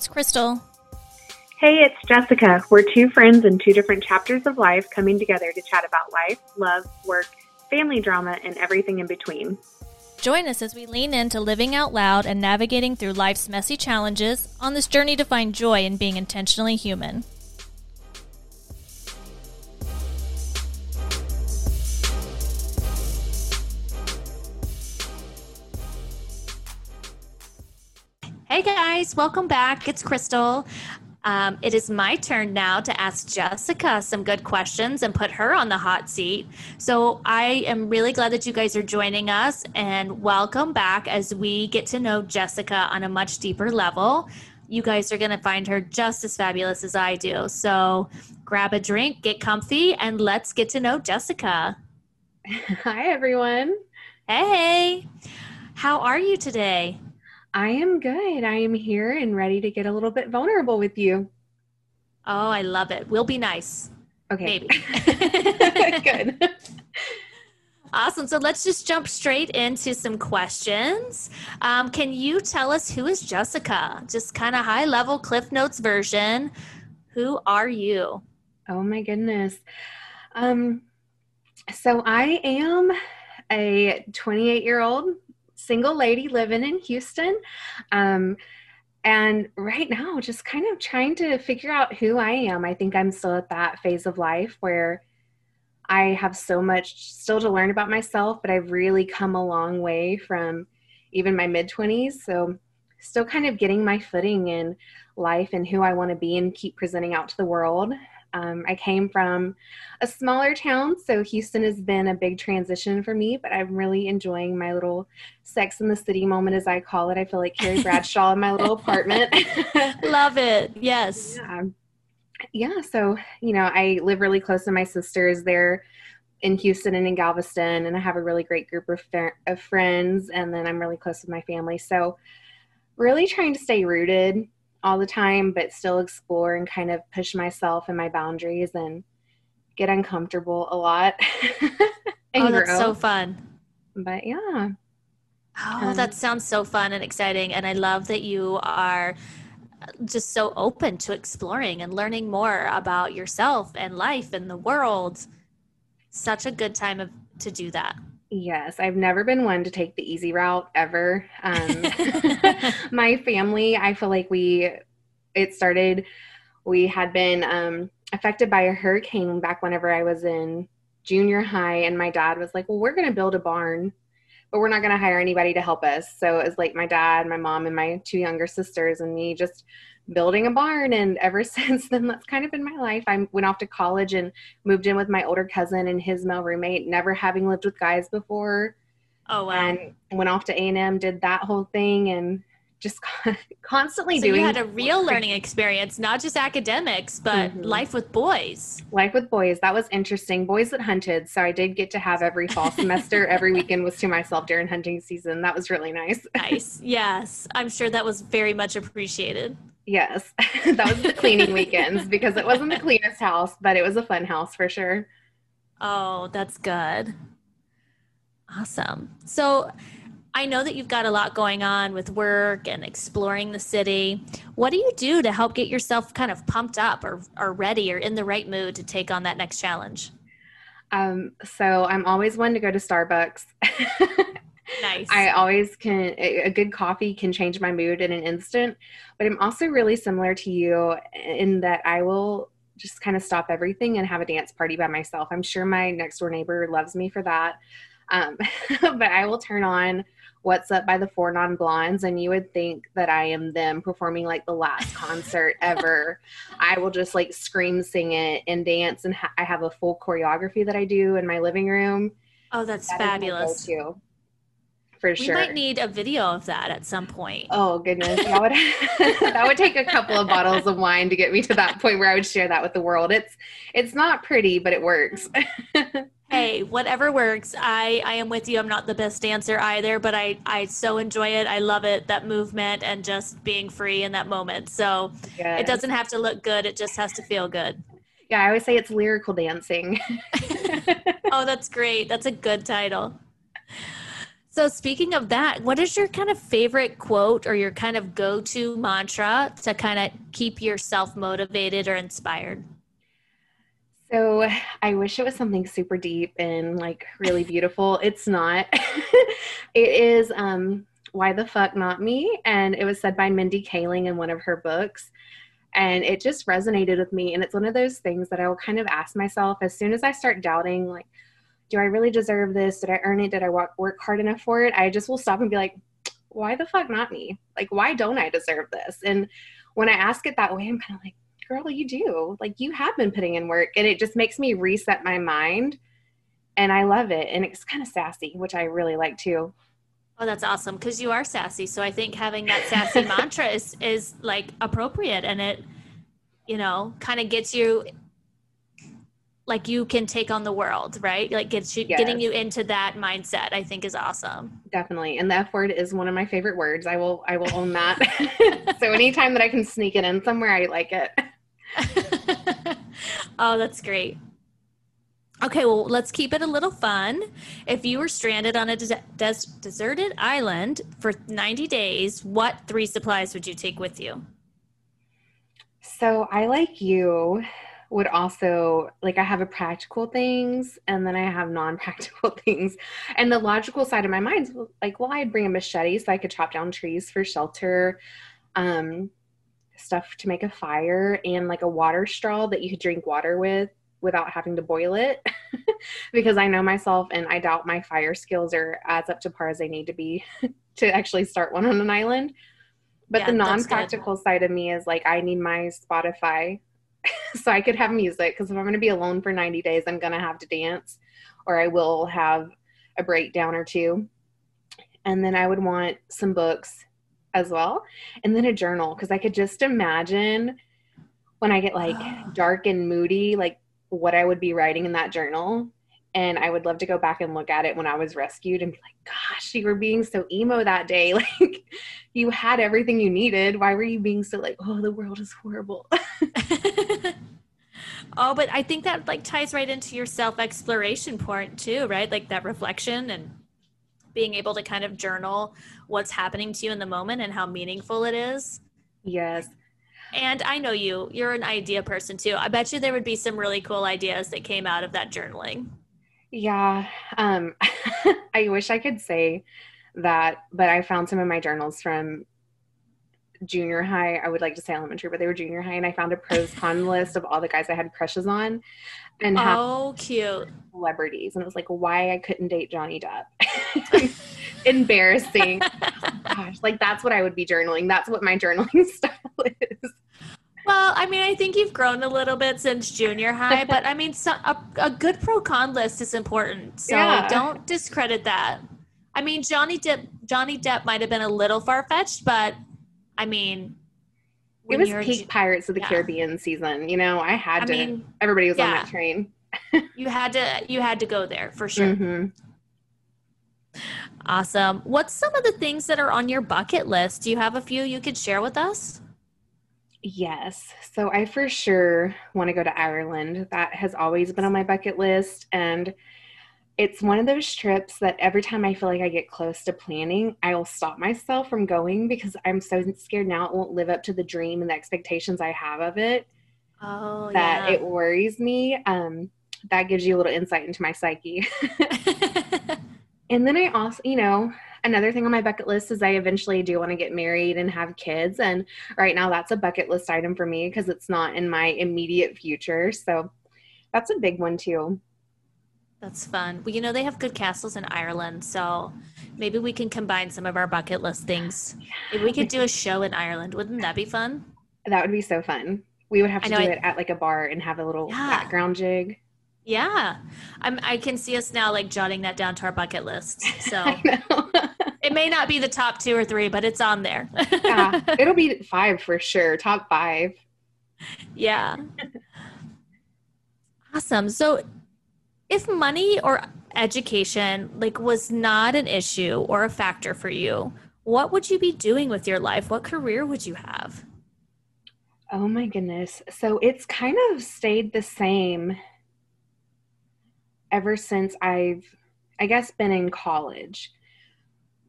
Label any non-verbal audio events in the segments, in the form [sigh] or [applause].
it's Crystal. Hey, it's Jessica. We're two friends in two different chapters of life coming together to chat about life, love, work, family drama, and everything in between. Join us as we lean into living out loud and navigating through life's messy challenges on this journey to find joy in being intentionally human. Hey guys, welcome back. It's Crystal. Um, it is my turn now to ask Jessica some good questions and put her on the hot seat. So I am really glad that you guys are joining us and welcome back as we get to know Jessica on a much deeper level. You guys are going to find her just as fabulous as I do. So grab a drink, get comfy, and let's get to know Jessica. [laughs] Hi, everyone. Hey, how are you today? I am good. I am here and ready to get a little bit vulnerable with you. Oh, I love it. We'll be nice. Okay. Maybe. [laughs] good. [laughs] Awesome. So let's just jump straight into some questions. Um, can you tell us who is Jessica? Just kind of high level Cliff Notes version. Who are you? Oh my goodness. Um, so I am a 28 year old single lady living in Houston. Um, and right now, just kind of trying to figure out who I am. I think I'm still at that phase of life where I have so much still to learn about myself, but I've really come a long way from even my mid 20s. So, still kind of getting my footing in life and who I want to be and keep presenting out to the world. Um, I came from a smaller town, so Houston has been a big transition for me, but I'm really enjoying my little sex in the city moment, as I call it. I feel like Carrie [laughs] Bradshaw in my little apartment. [laughs] Love it. Yes. Yeah. yeah. So, you know, I live really close to my sisters. They're in Houston and in Galveston, and I have a really great group of, of friends, and then I'm really close with my family. So, really trying to stay rooted all the time, but still explore and kind of push myself and my boundaries and get uncomfortable a lot. [laughs] oh, that's grow. so fun. But yeah. Oh, um, that sounds so fun and exciting. And I love that you are just so open to exploring and learning more about yourself and life and the world. Such a good time of, to do that. Yes, I've never been one to take the easy route ever. Um, [laughs] [laughs] my family, I feel like we, it started, we had been um, affected by a hurricane back whenever I was in junior high, and my dad was like, Well, we're going to build a barn, but we're not going to hire anybody to help us. So it was like my dad, my mom, and my two younger sisters, and me just building a barn and ever [laughs] since then that's kind of been my life. I went off to college and moved in with my older cousin and his male roommate never having lived with guys before. Oh wow. And went off to a&m did that whole thing and just [laughs] constantly so doing you had a real learning experience not just academics but mm-hmm. life with boys. Life with boys that was interesting. Boys that hunted so i did get to have every fall [laughs] semester every weekend was to myself during hunting season. That was really nice. Nice. Yes. I'm sure that was very much appreciated Yes, [laughs] that was the cleaning weekends because it wasn't the [laughs] cleanest house, but it was a fun house for sure. Oh, that's good. Awesome. So I know that you've got a lot going on with work and exploring the city. What do you do to help get yourself kind of pumped up or, or ready or in the right mood to take on that next challenge? Um, so I'm always one to go to Starbucks. [laughs] Nice. I always can, a good coffee can change my mood in an instant. But I'm also really similar to you in that I will just kind of stop everything and have a dance party by myself. I'm sure my next door neighbor loves me for that. Um, [laughs] but I will turn on What's Up by the Four Non Blondes, and you would think that I am them performing like the last [laughs] concert ever. I will just like scream, sing it, and dance. And ha- I have a full choreography that I do in my living room. Oh, that's that fabulous for sure. We might need a video of that at some point. Oh goodness, that would [laughs] that would take a couple of bottles of wine to get me to that point where I would share that with the world. It's it's not pretty, but it works. [laughs] hey, whatever works. I I am with you. I'm not the best dancer either, but I I so enjoy it. I love it that movement and just being free in that moment. So yes. it doesn't have to look good. It just has to feel good. Yeah, I always say it's lyrical dancing. [laughs] oh, that's great. That's a good title. So, speaking of that, what is your kind of favorite quote or your kind of go to mantra to kind of keep yourself motivated or inspired? So, I wish it was something super deep and like really beautiful. it's not. [laughs] it is um, Why the Fuck Not Me? And it was said by Mindy Kaling in one of her books. And it just resonated with me. And it's one of those things that I will kind of ask myself as soon as I start doubting, like, do I really deserve this? Did I earn it? Did I work hard enough for it? I just will stop and be like, why the fuck not me? Like, why don't I deserve this? And when I ask it that way, I'm kind of like, girl, you do. Like, you have been putting in work. And it just makes me reset my mind. And I love it. And it's kind of sassy, which I really like too. Oh, that's awesome because you are sassy. So I think having that sassy [laughs] mantra is is like appropriate, and it, you know, kind of gets you like you can take on the world, right? Like gets you yes. getting you into that mindset, I think is awesome. Definitely. And the F word is one of my favorite words. I will I will own that. [laughs] so anytime that I can sneak it in somewhere, I like it. [laughs] oh, that's great. Okay, well, let's keep it a little fun. If you were stranded on a des- des- deserted island for 90 days, what three supplies would you take with you? So, I like you would also like I have a practical things and then I have non-practical [laughs] things. And the logical side of my mind is like, well, I'd bring a machete so I could chop down trees for shelter, um, stuff to make a fire, and like a water straw that you could drink water with without having to boil it. [laughs] because I know myself and I doubt my fire skills are as up to par as they need to be [laughs] to actually start one on an island. But yeah, the non-practical side of me is like I need my Spotify [laughs] so I could have music because if I'm going to be alone for 90 days, I'm going to have to dance or I will have a breakdown or two. And then I would want some books as well. And then a journal because I could just imagine when I get like [gasps] dark and moody, like what I would be writing in that journal. And I would love to go back and look at it when I was rescued and be like, gosh, you were being so emo that day. [laughs] Like, you had everything you needed. Why were you being so like, oh, the world is horrible? [laughs] [laughs] oh, but I think that like ties right into your self exploration part too, right? Like that reflection and being able to kind of journal what's happening to you in the moment and how meaningful it is. Yes. And I know you, you're an idea person too. I bet you there would be some really cool ideas that came out of that journaling. Yeah. Um, [laughs] I wish I could say that, but I found some of my journals from junior high. I would like to say elementary, but they were junior high, and I found a pros con [laughs] list of all the guys I had crushes on, and oh, cute celebrities, and it was like why I couldn't date Johnny Depp. [laughs] [laughs] Embarrassing. Gosh, like that's what I would be journaling. That's what my journaling style is. Well, I mean, I think you've grown a little bit since junior high, but I mean, so, a, a good pro con list is important. So yeah. don't discredit that. I mean, Johnny Depp, Johnny Depp might have been a little far fetched, but I mean, it was peak Pirates of the yeah. Caribbean season. You know, I had I to. Mean, everybody was yeah. on that train. [laughs] you had to. You had to go there for sure. Mm-hmm. Awesome. What's some of the things that are on your bucket list? Do you have a few you could share with us? Yes. So I for sure want to go to Ireland. That has always been on my bucket list. And it's one of those trips that every time I feel like I get close to planning, I will stop myself from going because I'm so scared now it won't live up to the dream and the expectations I have of it. Oh, that yeah. it worries me. Um, that gives you a little insight into my psyche. [laughs] and then I also, you know, another thing on my bucket list is I eventually do want to get married and have kids. And right now, that's a bucket list item for me because it's not in my immediate future. So that's a big one, too. That's fun. Well, you know, they have good castles in Ireland, so maybe we can combine some of our bucket list things. If we could do a show in Ireland, wouldn't that be fun? That would be so fun. We would have to do I, it at like a bar and have a little yeah. background jig. Yeah. I'm I can see us now like jotting that down to our bucket list. So [laughs] it may not be the top two or three, but it's on there. yeah. It'll be five for sure. Top five. Yeah. [laughs] Awesome. So if money or education like was not an issue or a factor for you, what would you be doing with your life? What career would you have? Oh my goodness. So it's kind of stayed the same ever since I've I guess been in college.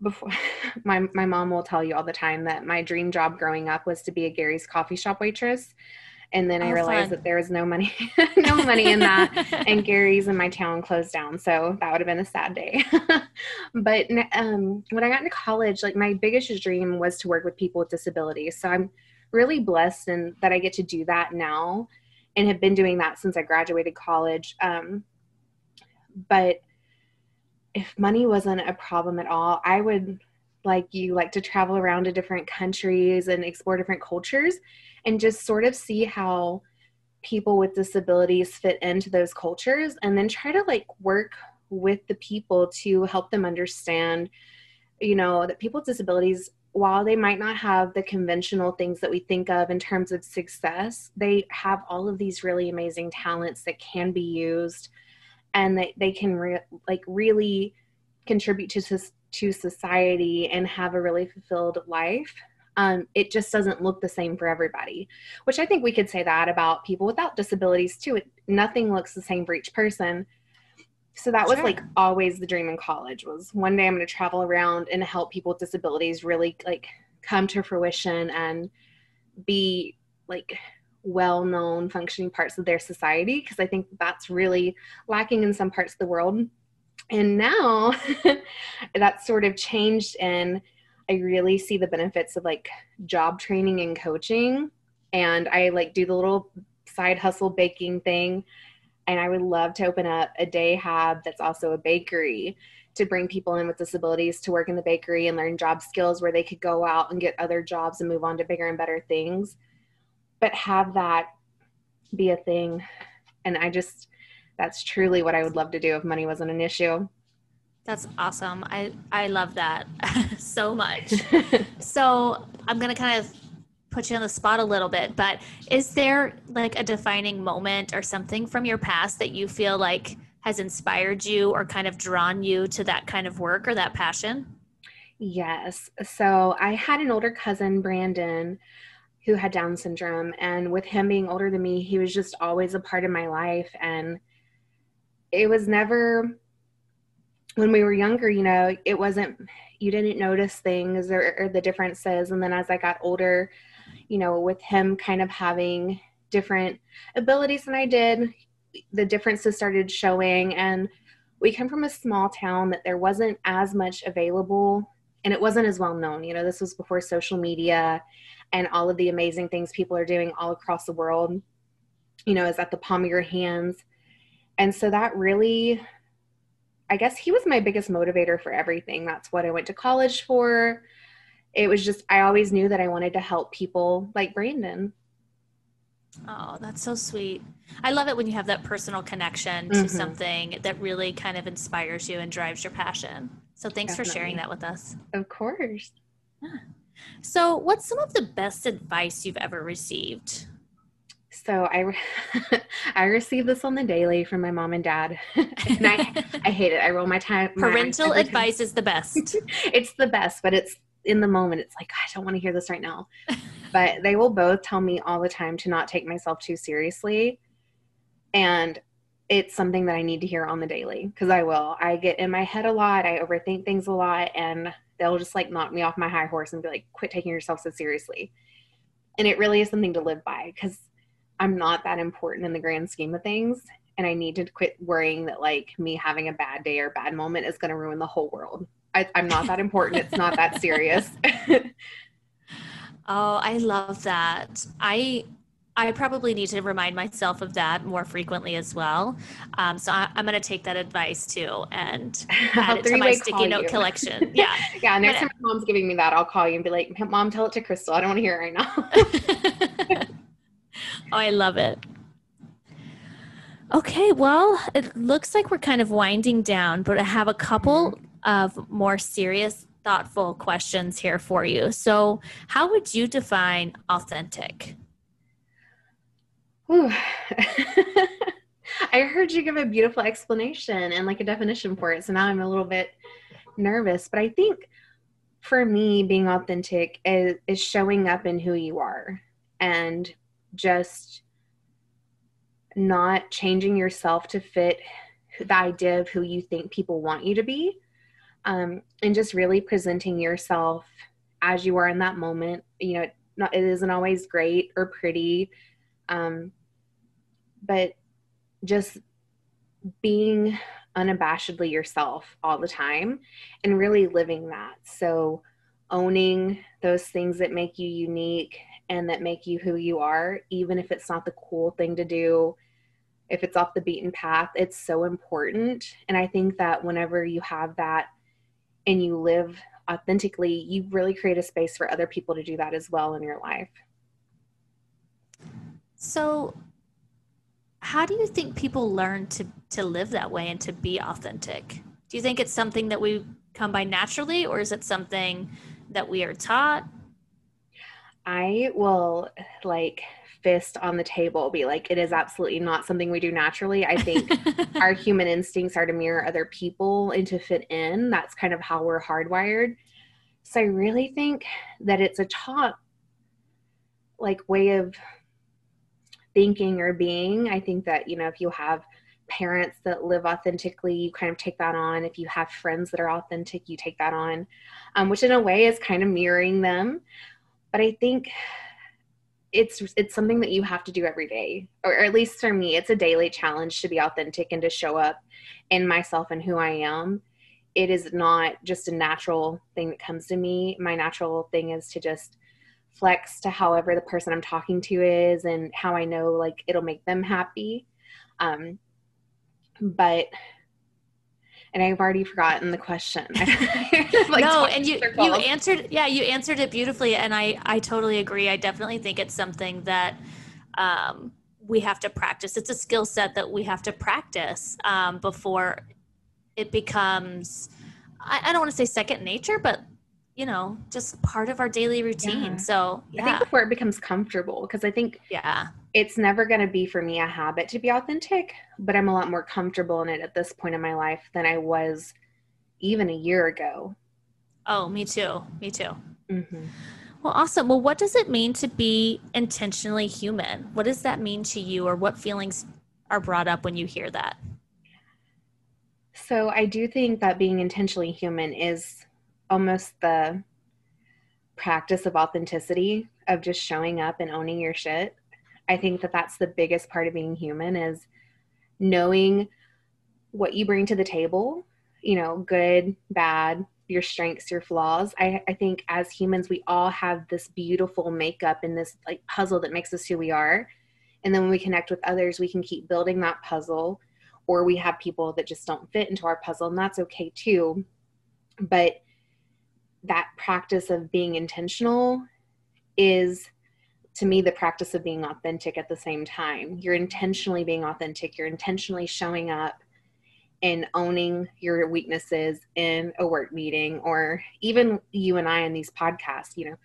before [laughs] my my mom will tell you all the time that my dream job growing up was to be a Gary's coffee shop waitress. And then I oh, realized fun. that there was no money, [laughs] no money in that, [laughs] and Gary's in my town closed down. So that would have been a sad day. [laughs] but um, when I got into college, like my biggest dream was to work with people with disabilities. So I'm really blessed and that I get to do that now, and have been doing that since I graduated college. Um, but if money wasn't a problem at all, I would like you like to travel around to different countries and explore different cultures and just sort of see how people with disabilities fit into those cultures and then try to like work with the people to help them understand you know that people with disabilities while they might not have the conventional things that we think of in terms of success they have all of these really amazing talents that can be used and that they can re- like really contribute to to society and have a really fulfilled life um, it just doesn't look the same for everybody which i think we could say that about people without disabilities too it, nothing looks the same for each person so that was sure. like always the dream in college was one day i'm going to travel around and help people with disabilities really like come to fruition and be like well known functioning parts of their society because I think that's really lacking in some parts of the world. And now [laughs] that's sort of changed, and I really see the benefits of like job training and coaching. And I like do the little side hustle baking thing. And I would love to open up a day hab that's also a bakery to bring people in with disabilities to work in the bakery and learn job skills where they could go out and get other jobs and move on to bigger and better things but have that be a thing. And I just, that's truly what I would love to do if money wasn't an issue. That's awesome. I, I love that [laughs] so much. [laughs] so I'm going to kind of put you on the spot a little bit, but is there like a defining moment or something from your past that you feel like has inspired you or kind of drawn you to that kind of work or that passion? Yes. So I had an older cousin, Brandon, who had Down syndrome. And with him being older than me, he was just always a part of my life. And it was never, when we were younger, you know, it wasn't, you didn't notice things or, or the differences. And then as I got older, you know, with him kind of having different abilities than I did, the differences started showing. And we come from a small town that there wasn't as much available and it wasn't as well known. You know, this was before social media and all of the amazing things people are doing all across the world, you know, is at the palm of your hands. And so that really, I guess he was my biggest motivator for everything. That's what I went to college for. It was just, I always knew that I wanted to help people like Brandon. Oh, that's so sweet. I love it when you have that personal connection to mm-hmm. something that really kind of inspires you and drives your passion. So thanks Definitely. for sharing that with us. Of course. Yeah. So, what's some of the best advice you've ever received? So I [laughs] I receive this on the daily from my mom and dad, [laughs] and I I [laughs] hate it. I roll my time. Parental advice is the best. it's the best, but it's in the moment. It's like I don't want to hear this right now. but they will both tell me all the time to not take myself too seriously, and it's something that I need to hear on the daily because I will. I get in my head a lot. I overthink things a lot, and they'll just like knock me off my high horse and be like, quit taking yourself so seriously. And it really is something to live by because I'm not that important in the grand scheme of things. And I need to quit worrying that like me having a bad day or bad moment is going to ruin the whole world. I, I'm not that important. it's not that serious. [laughs] oh, I love that. I I probably need to remind myself of that more frequently as well. Um, so I, am going to take that advice too and [laughs] add it to my sticky note you. collection. [laughs] Yeah. yeah. Next time my mom's giving me that, I'll call you and be like, Mom, tell it to Crystal. I don't want to hear it right now. Oh, I love it. Okay. Well, it looks like we're kind of winding down, but I have a couple mm-hmm. of more serious, thoughtful questions here for you. So, how would you define authentic? [laughs] I heard you give a beautiful explanation and like a definition for it. So now I'm a little bit nervous. But I think for me, being authentic is, is showing up in who you are and just not changing yourself to fit the idea of who you think people want you to be, um, and just really presenting yourself as you are in that moment. You know, not, it isn't always great or pretty, um, but just being unabashedly yourself all the time and really living that. So, owning those things that make you unique and that make you who you are, even if it's not the cool thing to do, if it's off the beaten path, it's so important. And I think that whenever you have that and you live authentically, you really create a space for other people to do that as well in your life. So, how do you think people learn to to live that way and to be authentic? Do you think it's something that we come by naturally or is it something that we are taught? I will like fist on the table be like it is absolutely not something we do naturally. I think [laughs] our human instincts are to mirror other people and to fit in. That's kind of how we're hardwired. So i really think that it's a taught like way of thinking or being. I think that you know if you have parents that live authentically you kind of take that on. If you have friends that are authentic you take that on um, which in a way is kind of mirroring them but i think it's it's something that you have to do every day or at least for me it's a daily challenge to be authentic and to show up in myself and who i am. It is not just a natural thing that comes to me. My natural thing is to just flex to however the person i'm talking to is and how i know like it'll make them happy. Um but and I've already forgotten the question. [laughs] like no, and you you answered yeah, you answered it beautifully and I I totally agree. I definitely think it's something that um we have to practice. It's a skill set that we have to practice um, before it becomes I, I don't want to say second nature, but you know, just part of our daily routine. Yeah. So yeah. I think before it becomes comfortable, because I think yeah, it's never going to be for me a habit to be authentic, but I'm a lot more comfortable in it at this point in my life than I was even a year ago. Oh, me too. Me too. Mm-hmm. Well, awesome. Well, what does it mean to be intentionally human? What does that mean to you, or what feelings are brought up when you hear that? So, I do think that being intentionally human is almost the practice of authenticity, of just showing up and owning your shit. I think that that's the biggest part of being human is knowing what you bring to the table, you know, good, bad, your strengths, your flaws. I, I think as humans, we all have this beautiful makeup and this like puzzle that makes us who we are. And then when we connect with others, we can keep building that puzzle, or we have people that just don't fit into our puzzle, and that's okay too. But that practice of being intentional is to me the practice of being authentic at the same time. You're intentionally being authentic. You're intentionally showing up and owning your weaknesses in a work meeting or even you and I in these podcasts you know.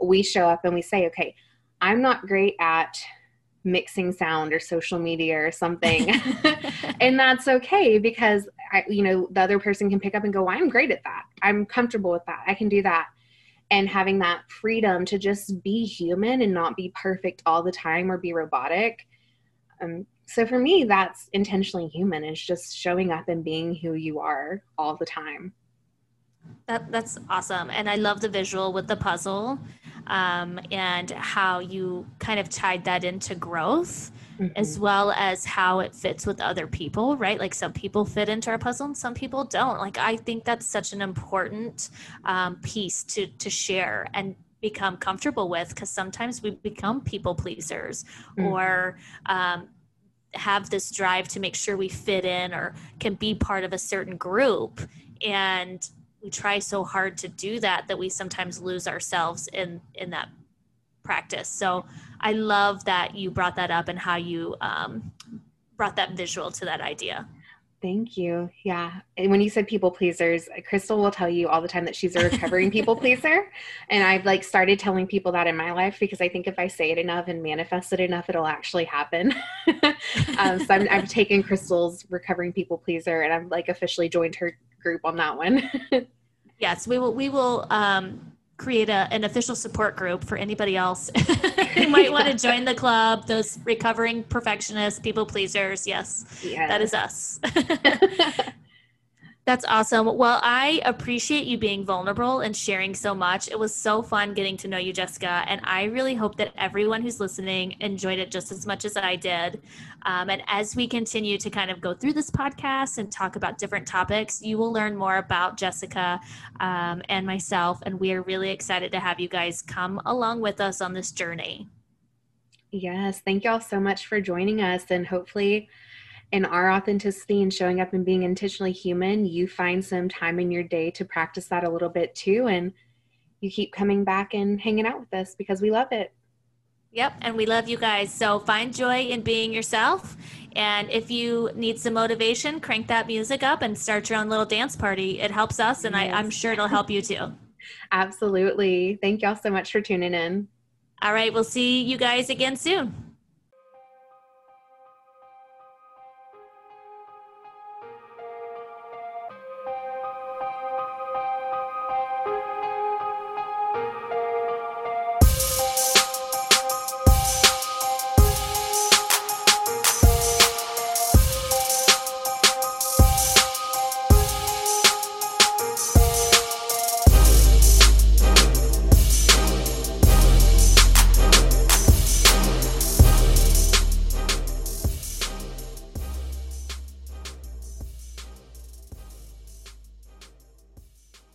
We show up and we say okay I'm not great at mixing sound or social media or something. [laughs] [laughs] And that's okay because I, you know the other person can pick up and go i'm great at that. I'm comfortable with that. I can do that and having that freedom to just be human and not be perfect all the time or be robotic. Um, so for me, that's intentionally human is just showing up and being who you are all the time. That that's awesome, and I love the visual with the puzzle, um, and how you kind of tied that into growth mm-hmm. as well as how it fits with other people, right? Like some people fit into our puzzle and some people don't. Like I think that's such an important um, piece to to share and become comfortable with because sometimes we become people pleasers mm-hmm. or um, have this drive to make sure we fit in or can be part of a certain group and we try so hard to do that that we sometimes lose ourselves in in that practice so I love that you brought that up and how you um, brought that visual to that idea. Thank you. Yeah. And when you said people pleasers, Crystal will tell you all the time that she's a recovering people [laughs] pleaser. And I've like started telling people that in my life because I think if I say it enough and manifest it enough, it'll actually happen. [laughs] um, so i have taken Crystal's recovering people pleaser and I've like officially joined her group on that one. [laughs] yes, we will, we will, um, create a, an official support group for anybody else [laughs] who might want to join the club those recovering perfectionists people pleasers yes, yes. that is us [laughs] That's awesome. Well, I appreciate you being vulnerable and sharing so much. It was so fun getting to know you, Jessica. And I really hope that everyone who's listening enjoyed it just as much as I did. Um, and as we continue to kind of go through this podcast and talk about different topics, you will learn more about Jessica um, and myself. And we are really excited to have you guys come along with us on this journey. Yes. Thank you all so much for joining us. And hopefully, in our authenticity and showing up and being intentionally human, you find some time in your day to practice that a little bit too. And you keep coming back and hanging out with us because we love it. Yep, and we love you guys. So find joy in being yourself. And if you need some motivation, crank that music up and start your own little dance party. It helps us, and yes. I, I'm sure it'll help you too. [laughs] Absolutely. Thank y'all so much for tuning in. All right, we'll see you guys again soon.